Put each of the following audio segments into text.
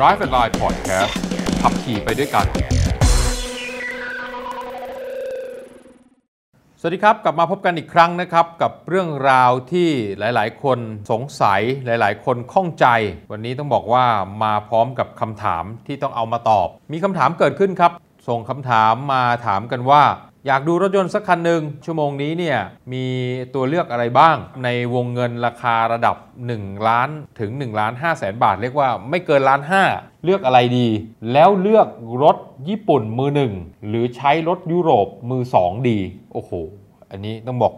Drive and Line Podcast ขับขี่ไปด้วยกัน สวัสดีครับ กลับมาพบกันอีกครั้งนะครับ กับเรื่องราวที่หลาย ๆ คนสงสัยหลาย ๆ คนข้องใจ วันนี้ต้องบอกว่ามาพร้อมกับคำถามที่ต้องเอามาตอบ มีคำถามเกิดขึ้นครับ ส่งคำถามมาถามกันว่า อยากดูรถยนต์สักคันหนึ่งชั่วโมงนี้เนี่ยมีตัวเลือกอะไรบ้าง ในวงเงินราคาระดับ 1 ล้านถึง1ล้าน5แสนบาท เรียกว่าไม่เกินล้านห้าเลือกอะไรดี แล้วเลือกรถญี่ปุ่นมือหนึ่งหรือใช้รถยุโรปมือสองดี โอ้โห อันนี้ต้องบอก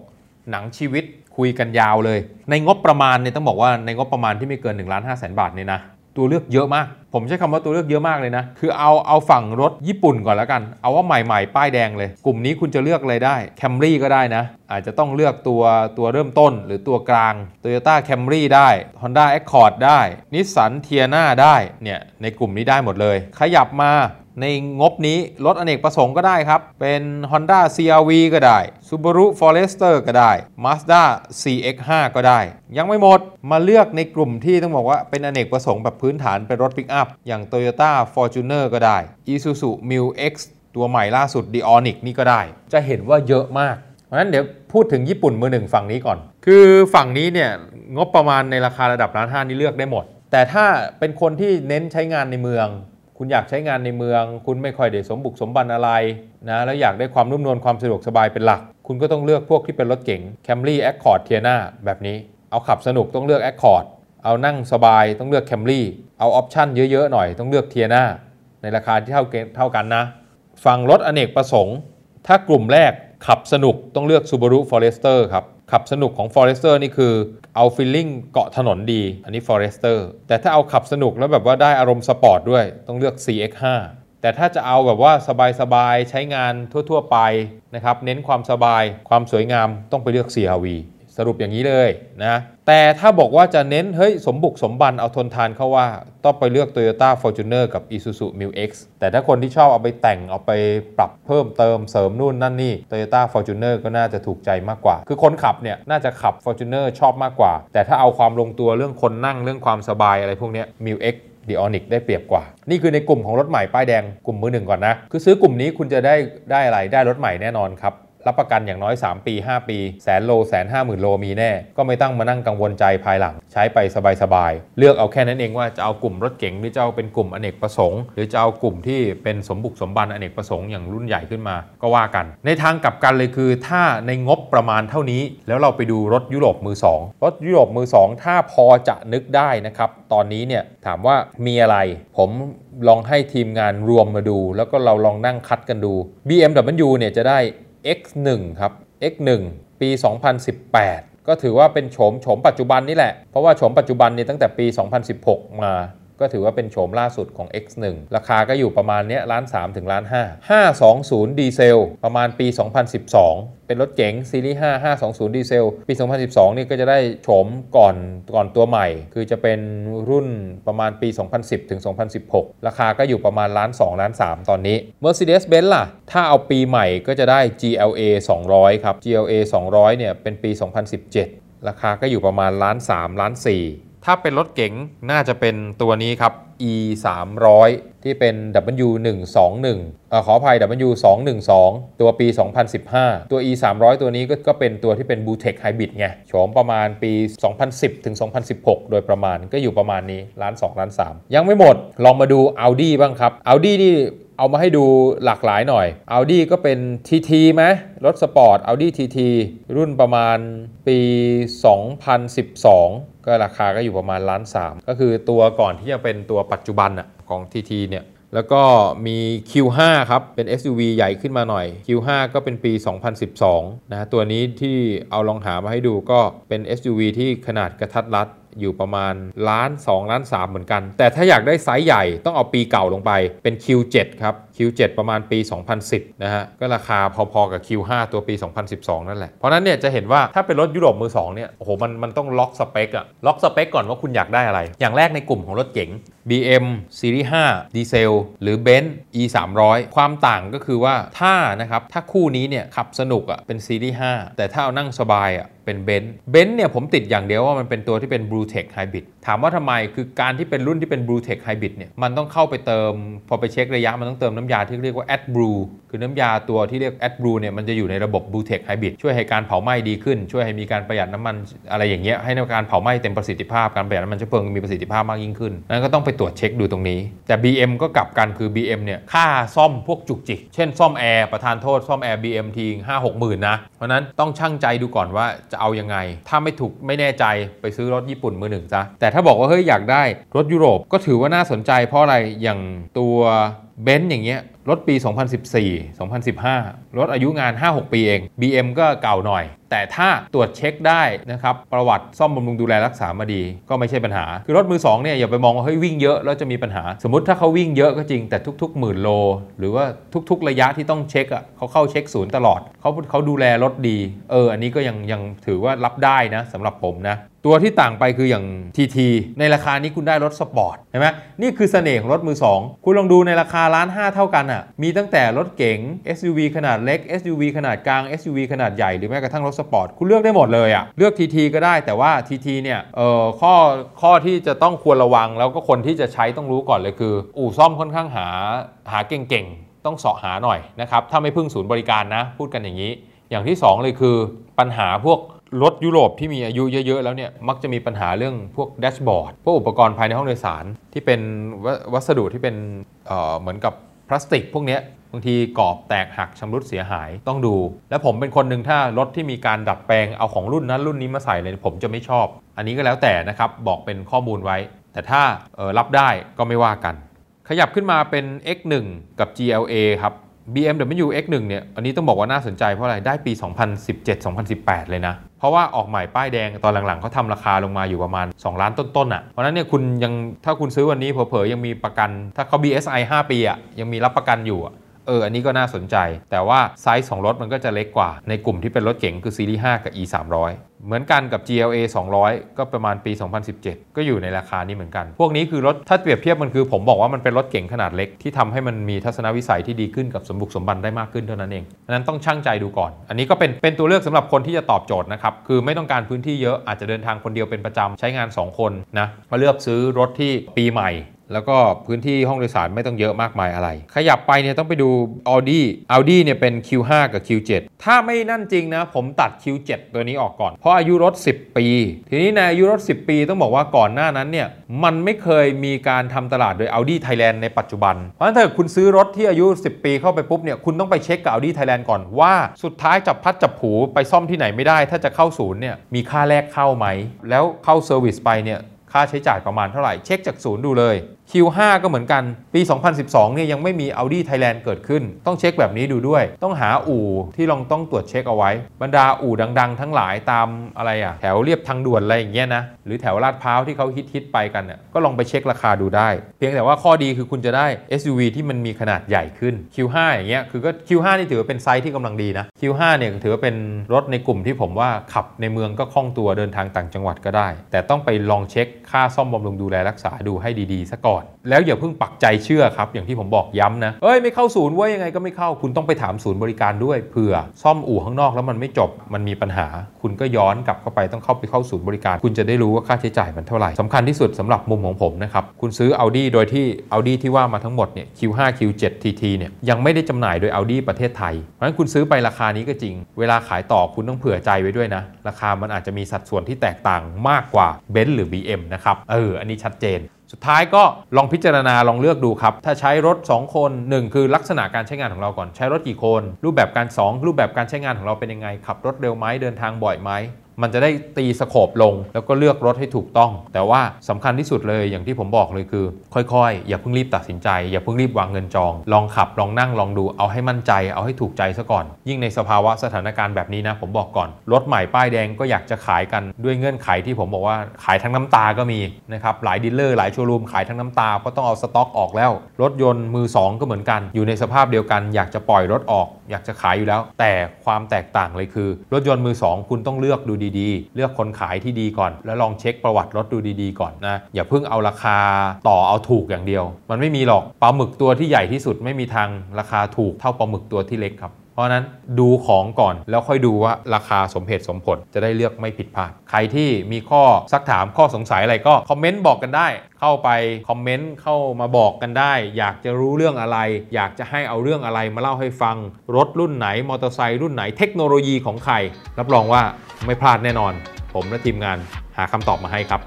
หนังชีวิตคุยกันยาวเลย ในงบประมาณเนี่ยต้องบอกว่าในงบประมาณที่ไม่เกิน1ล้าน5แสนบาทเนี่ยนะ ตัวเลือกเยอะมาก ผมใช้คำว่าตัวเลือกเยอะมากเลยนะ คือเอาเอาฝั่งรถญี่ปุ่นก่อนแล้วกัน เอาว่าใหม่ๆ ป้ายแดงเลย กลุ่มนี้คุณจะเลือกอะไรได้ แคมรี่ก็ได้นะ อาจจะต้องเลือกตัวตัวเริ่มต้นหรือตัวกลาง Toyota Camry ได้ Honda Accord ได้ Nissan Tiana ได้ เนี่ย ในกลุ่มนี้ได้หมดเลย ขยับมา ในงบนี้รถอเนกประสงค์ก็ได้ครับ เป็น Honda CRV ก็ได้ Subaru Forester ก็ได้ Mazda CX5 ก็ได้ ยังไม่หมดมาเลือกในกลุ่มที่ต้องบอกว่าเป็นอเนกประสงค์แบบพื้นฐานเป็นรถปิกอัพอย่าง Toyota Fortuner ก็ได้ Isuzu Mil X ตัวใหม่ล่าสุด Dionic นี่ก็ได้ จะเห็นว่าเยอะมากเพราะฉะนั้นเดี๋ยวพูดถึงญี่ปุ่นมือหนึ่งฝั่งนี้ก่อน คือฝั่งนี้เนี่ยงบประมาณในราคาระดับล้านห้านี่เลือกได้หมด แต่ถ้าเป็นคนที่เน้นใช้งานในเมือง คุณอยากใช้งานในเมือง คุณไม่ค่อยได้สมบุกสมบันอะไรนะแล้วอยากได้ความนุ่มนวลความสะดวกสบายเป็นหลัก คุณก็ต้องเลือกพวกที่เป็นรถเก๋ง Camry Accord Tiana แบบนี้ เอาขับสนุกต้องเลือก Accord เอานั่งสบายต้องเลือก Camry เอาออปชั่นเยอะๆหน่อยต้องเลือก Teana ในราคาที่เท่าเกณฑ์เท่ากันนะฝั่งรถอเนกประสงค์ ถ้ากลุ่มแรกขับสนุกต้องเลือก Subaru Forester ครับ ขับสนุกของ Forester นี่คือเอา feeling เกาะถนนดี อันนี้ Forester แต่ถ้าเอาขับสนุกแล้วแบบว่าได้อารมณ์สปอร์ตด้วยต้องเลือก CX5 แต่ถ้าจะเอาแบบว่าสบายๆ ใช้งานทั่วๆ ไปนะครับ เน้นความสบายความสวยงามต้องไปเลือก CRV สรุปอย่างนี้เลยนะ แต่ถ้าบอกว่าจะเน้น เฮ้ย สมบุกสมบันเอาทนทานเข้าว่า ต้องไปเลือก Toyota Fortuner กับ Isuzu Mil X แต่ถ้าคนที่ชอบเอาไปแต่ง เอาไปปรับเพิ่มเติมเสริมนู่นนั่นนี่ Toyota Fortuner ก็น่าจะถูกใจมากกว่า คือคนขับเนี่ย น่าจะขับ Fortuner ชอบมากกว่า แต่ถ้าเอาความลงตัวเรื่องคนนั่งเรื่องความสบายอะไรพวกนี้ Mil X ดีออนิกได้เปรียบกว่า นี่คือในกลุ่มของรถใหม่ป้ายแดงกลุ่มมือหนึ่งก่อนนะ คือซื้อกลุ่มนี้คุณจะได้ได้อะไร ได้รถใหม่แน่นอนครับ รับประกันอย่างน้อย 3 ปี 5 ปีแสนโลแสนห้าหมื่นโลมีแน่ ก็ไม่ต้องมานั่งกังวลใจภายหลัง ใช้ไปสบายๆ เลือกเอาแค่นั้นเองว่าจะเอากลุ่มรถเก๋งหรือจะเอาเป็นกลุ่มอเนกประสงค์ หรือจะเอากลุ่มที่เป็นสมบุกสมบันอเนกประสงค์อย่างรุ่นใหญ่ขึ้นมา ก็ว่ากัน ในทางกลับกันเลยคือ ถ้าในงบประมาณเท่านี้ แล้วเราไปดูรถยุโรปมือสองรถยุโรปมือสองถ้าพอจะนึกได้นะครับตอนนี้เนี่ยถามว่ามีอะไรผมลองให้ทีมงานรวมมาดู แล้วก็เราลองนั่งคัดกันดู BMW เนี่ยจะได้ X1 ครับ X1 ปี 2018 ก็ถือว่าเป็นโฉมโฉมปัจจุบันนี่แหละ เพราะว่าโฉมปัจจุบันนี่ตั้งแต่ปี 2016 มา ก็ถือว่าเป็นโฉมล่าสุดของ X1 ราคาก็อยู่ประมาณเนี้ยล้าน3ถึงล้าน5 520 ดีเซล ประมาณปี 2012 เป็นรถเก๋งซีรีส์5 520 ดีเซล ปี 2012 นี่ก็จะได้โฉมก่อนก่อนตัวใหม่ คือจะเป็นรุ่นประมาณปี 2010 ถึง 2016 ราคาก็อยู่ประมาณล้าน2ล้าน3 ตอนนี้ Mercedes-Benz ล่ะ ถ้าเอาปีใหม่ก็จะได้ GLA 200 ครับ GLA 200 เนี่ยเป็นปี 2017 ราคาก็อยู่ประมาณล้าน3ล้าน4 ถ้าเป็นรถเก๋งน่าจะเป็นตัวนี้ครับ e 3 0 0ที่เป็น w 1 2 1อ่อขออภัย w 2 1 2ตัวปี 2015 ตัว e 3 0 0ตัวนี้ก็ก็เป็นตัวที่เป็น b u t e c Hybrid ไงโฉมประมาณปี 2010 ถึง 2016 โดยประมาณก็อยู่ประมาณนี้ล้าน2ล้าน3ยังไม่หมด ลองมาดู Audi บ้างครับ Audi นี่ เอามาให้ดูหลากหลายหน่อย Audi ก็เป็น TT ไหมรถสปอร์ต Audi TT รุ่นประมาณปี 2012 ก็ราคาก็อยู่ประมาณล้าน3ก็คือตัวก่อนที่จะเป็นตัวปัจจุบันอะของ TT เนี่ยแล้วก็มี Q5 ครับ เป็น SUV ใหญ่ขึ้นมาหน่อย Q5 ก็เป็นปี 2012 นะ ตัวนี้ที่เอาลองหามาให้ดูก็เป็น SUV ที่ขนาดกระทัดรัด อยู่ประมาณล้าน2ล้าน3เหมือนกัน แต่ถ้าอยากได้ไซส์ใหญ่ต้องเอาปีเก่าลงไปเป็น Q7 ครับ Q7 ประมาณปี 2010 นะฮะ ก็ราคาพอๆกับ Q5 ตัวปี 2012 นั่นแหละ เพราะนั้นเนี่ยจะเห็นว่าถ้าเป็นรถยุโรปมือ2เนี่ยโอ้โหมันมันต้องล็อกสเปคอะล็อกสเปคก่อนว่าคุณอยากได้อะไร อย่างแรกในกลุ่มของรถเก๋ง BM ซีรีส์5ดีเซลหรือ Benz E 3 0 0ความต่างก็คือว่าถ้านะครับถ้าคู่นี้เนี่ยขับสนุกอะ่ะเป็นซีรีส์5แต่ถ้าเอานั่งสบายอะ่ะเป็นเบนซ์เบนซ์เนี่ยผมติดอย่างเดียวว่ามันเป็นตัวที่เป็น Blue Tech Hybrid ถามว่าทำไมคือการที่เป็นรุ่นที่เป็น Blue Tech Hybrid เนี่ยมันต้องเข้าไปเติม พอไปเช็คระยะมันต้องเติมน้ำยาที่เรียกว่า Ad Blue คือน้ำยาตัวที่เรียก Ad Blue เนี่ยมันจะอยู่ในระบบ Blue Tech Hybrid ช่วยให้การเผาไหม้ดีขึ้น ช่วยให้มีการประหยัดน้ำมันอะไรอย่างเงี้ยให้ในการเผาไหม้เต็มประสิทธิภาพการประหยัดน้ำมันเชื้อเพลิงมีประสิทธิภาพมากยิ่งขึ้นนั้นก็ต้องไปตรวจเช็คดูตรงนี้ แต่ BM ก็กลับกันคือ BM เนี่ยค่าซ่อมพวกจุกจิก เช่นซ่อมแอร์ประทานโทษซ่อมแอร์ BM ทีห้าหกหมื่นนะ เพราะนั้นต้องชั่งใจดูก่อนว่าจะเอายังไง ถ้าไม่ถูกไม่แน่ใจไปซื้อรถญี่ปุ่นมือหนึ่งซะแต่ถ้าบอกว่าเฮ้ยอยากได้รถยุโรปก็ถือว่าน่าสนใจเพราะอะไรอย่างตัว เบนซ์อย่างเงี้ยรถปี 2014 2015 รถอายุงาน 5-6 ปีเอง BM ก็เก่าหน่อย แต่ถ้าตรวจเช็คได้นะครับ ประวัติซ่อมบำรุงดูแลรักษามาดี ก็ไม่ใช่ปัญหา คือรถมือ2เนี่ยอย่าไปมองว่าเฮ้ยวิ่งเยอะแล้วจะมีปัญหา สมมติถ้าเขาวิ่งเยอะก็จริงแต่ทุกๆหมื่นโล หรือว่าทุกๆ ระยะที่ต้องเช็คอะเขาเข้าเช็คศูนย์ตลอดเขาเขาดูแลรถดี เออ อันนี้ก็ยังยังถือว่ารับได้นะสำหรับผมนะ ตัวที่ต่างไปคืออย่าง TT ในราคานี้คุณได้รถสปอร์ตเห็นไหมนี่คือเสน่ห์ของรถมือ 2 คุณลองดูในราคาล้านห้าเท่ากันอะมีตั้งแต่รถเก๋ง SUV ขนาดเล็ก SUV ขนาดกลาง SUV ขนาดใหญ่หรือแม้กระทั่งรถสปอร์ตคุณเลือกได้หมดเลยอะเลือก TT ก็ได้แต่ว่า TT เนี่ยเอ่อข้อข้อที่จะต้องควรระวัง แล้วก็คนที่จะใช้ต้องรู้ก่อนเลยคือ อู่ซ่อมค่อนข้างหาหาเก่งๆต้องเสาะหาหน่อยนะครับถ้าไม่พึ่งศูนย์บริการนะ พูดกันอย่างนี้ อย่างที่ 2 เลยคือปัญหาพวก รถยุโรปที่มีอายุเยอะ ๆ แล้วเนี่ยมักจะมีปัญหาเรื่องพวกแดชบอร์ดพวกอุปกรณ์ภายในห้องโดยสารที่เป็นวัสดุที่เป็นเเหมือนกับพลาสติก พวกนี้บางทีกรอบแตกหักชำรุดเสียหายต้องดู และผมเป็นคนหนึ่งถ้ารถที่มีการดัดแปลงเอาของรุ่นนั้นรุ่นนี้มาใส่เลยผมจะไม่ชอบ อันนี้ก็แล้วแต่นะครับบอกเป็นข้อมูลไว้ แต่ถ้ารับได้ก็ไม่ว่ากัน ขยับขึ้นมาเป็น X1 กับ GLA ครับ BMW X1 เนี่ยอันนี้ต้องบอกว่าน่าสนใจเพราะอะไรได้ปี 2017-2018 เลยนะ เพราะว่าออกใหม่ป้ายแดงตอนหลังๆเขาทำราคาลงมาอยู่ประมาณ 2 ล้านต้นๆอะเพราะนั้นเนี่ยคุณยังถ้าคุณซื้อวันนี้เผลอๆยังมีประกัน ถ้าเขา BSI 5 ปีอะยังมีรับประกันอยู่อะ เอออันนี้ก็น่าสนใจ แต่ว่าไซส์ของรถมันก็จะเล็กกว่าในกลุ่มที่เป็นรถเก๋งคือซีรีส์5กับ E 300เหมือนกันกับ GLA 200 ก็ประมาณปี 2017 ก็อยู่ในราคานี้เหมือนกัน พวกนี้คือรถถ้าเปรียบเทียบมันคือผมบอกว่ามันเป็นรถเก๋งขนาดเล็กที่ทำให้มันมีทัศนวิสัยที่ดีขึ้นกับสมบุกสมบันได้มากขึ้นเท่านั้นเองนั้นต้องช่างใจดูก่อน อันนี้ก็เป็นเป็นตัวเลือกสำหรับคนที่จะตอบโจทย์นะครับคือไม่ต้องการพื้นที่เยอะอาจจะเดินทางคนเดียวเป็นประจำใช้งาน 2 คนนะมาเลือกซื้อรถที่ปีใหม่ แล้วก็พื้นที่ห้องโดยสารไม่ต้องเยอะมากมายอะไร ขยับไปเนี่ยต้องไปดู Audi Audi เนี่ยเป็น Q5 กับ Q7 ถ้าไม่นั่นจริงนะ ผมตัด Q7 ตัวนี้ออกก่อน เพราะอายุรถ 10 ปี ทีนี้ในอายุรถ 10 ปีต้องบอกว่าก่อนหน้านั้นเนี่ย มันไม่เคยมีการทำตลาดโดย Audi Thailand ในปัจจุบัน เพราะฉะนั้นถ้าคุณซื้อรถที่อายุ 10 ปีเข้าไปปุ๊บเนี่ยคุณต้องไปเช็คกับ Audi Thailand ก่อนว่าสุดท้ายจับพัดจับผูไปซ่อมที่ไหนไม่ได้ ถ้าจะเข้าศูนย์เนี่ยมีค่าแรกเข้าไหม แล้วเข้าเซอร์วิสไปเนี่ยค่าใช้จ่ายประมาณเท่าไหร่เช็คจากศูนย์ดูเลย Q5 ก็เหมือนกัน ปี 2012 เนี่ยยังไม่มี Audi Thailand เกิดขึ้น ต้องเช็คแบบนี้ดูด้วย ต้องหาอู่ที่ลองต้องตรวจเช็คเอาไว้ บรรดาอู่ดังๆ ทั้งหลายตามอะไรอะแถวเรียบทางด่วนอะไรอย่างเงี้ยนะ หรือแถวลาดพร้าวที่เขาฮิตๆไปกันเนี่ยก็ลองไปเช็คราคาดูได้ เพียงแต่ว่าข้อดีคือคุณจะได้ SUV ที่มันมีขนาดใหญ่ขึ้น Q5 อย่างเงี้ย คือก็ Q5 นี่ถือว่าเป็นไซส์ที่กำลังดีนะ Q5 เนี่ยถือว่าเป็นรถในกลุ่มที่ผมว่าขับในเมืองก็คล่องตัวเดินทางต่างจังหวัดก็ได้ แต่ต้องไปลองเช็คค่าซ่อมบำรุงดูแลรักษาดูให้ดีๆซะก่อนแล้วอย่าเพิ่งปักใจเชื่อครับอย่างที่ผมบอกย้ำนะเอ้ยไม่เข้าศูนย์ว่ายังไงก็ไม่เข้าคุณต้องไปถามศูนย์บริการด้วยเผื่อ ซ่อมอู่ข้างนอกแล้วมันไม่จบมันมีปัญหา คุณก็ย้อนกลับเข้าไปต้องเข้าไปเข้าศูนย์บริการ คุณจะได้รู้ว่าค่าใช้จ่ายมันเท่าไหร่สำคัญที่สุดสำหรับมุมของผมนะครับคุณซื้อ Audi โดยที่ Audi ที่ว่ามาทั้งหมดเนี่ย Q5 Q7 TT เนี่ยยังไม่ได้จำหน่ายโดย Audi ประเทศไทยเพราะฉะนั้นคุณซื้อไปราคานี้ก็จริง เวลาขายต่อคุณต้องเผื่อใจไว้ด้วยนะราคามันอาจจะมีสัดส่วนที่แตกต่างมากกว่า b e n หรือ BM นะครับเอออันนี้ชัดเจน สุดท้ายก็ลองพิจารณาลองเลือกดูครับ ถ้าใช้รถ 2 คน 1 คือลักษณะการใช้งานของเราก่อน ใช้รถกี่คน รูปแบบการ 2 รูปแบบการใช้งานของเราเป็นยังไง ขับรถเร็วไหมเดินทางบ่อยไหม มันจะได้ตีสโคบลง แล้วก็เลือกรถให้ถูกต้อง แต่ว่าสำคัญที่สุดเลยอย่างที่ผมบอกเลยคือ ค่อยๆ อย่าเพิ่งรีบตัดสินใจ อย่าเพิ่งรีบวางเงินจอง ลองขับลองนั่งลองดูเอาให้มั่นใจ เอาให้ถูกใจซะก่อน ยิ่งในสภาวะสถานการณ์แบบนี้นะ ผมบอกก่อน รถใหม่ป้ายแดงก็อยากจะขายกันด้วยเงื่อนไขที่ผมบอกว่าขายทั้งน้ำตาก็มีนะครับหลายดีลเลอร์หลายโชว์รูมขายทั้งน้ำตาเพราะต้องเอาสต็อกออกแล้ว รถยนต์มือ 2 ก็เหมือนกัน อยู่ในสภาพเดียวกันอยากจะปล่อยรถออก อยากจะขายอยู่แล้ว แต่ความแตกต่างเลยคือ รถยนต์มือ 2 คุณต้องเลือกดูดีๆ เลือกคนขายที่ดีก่อน แล้วลองเช็คประวัติรถดูดีๆก่อนนะอย่าเพิ่งเอาราคาต่อเอาถูกอย่างเดียว มันไม่มีหรอกปลาหมึกตัวที่ใหญ่ที่สุดไม่มีทางราคาถูกเท่าปลาหมึกตัวที่เล็กครับ เพราะนั้นดูของก่อนแล้วค่อยดูว่าราคาสมเหตุสมผลจะได้เลือกไม่ผิดพลาด ใครที่มีข้อซักถามข้อสงสัยอะไรก็คอมเมนต์บอกกันได้ เข้าไปคอมเมนต์เข้ามาบอกกันได้ อยากจะรู้เรื่องอะไร อยากจะให้เอาเรื่องอะไรมาเล่าให้ฟัง รถรุ่นไหนมอเตอร์ไซค์รุ่นไหนเทคโนโลยีของใคร รับรองว่าไม่พลาดแน่นอน ผมและทีมงานหาคำตอบมาให้ครับ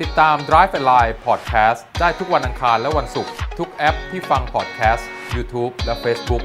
ติดตาม Drive and Line Podcast ได้ทุกวันอังคารและวันศุกร์ทุกแอปที่ฟัง podcast YouTube และ Facebook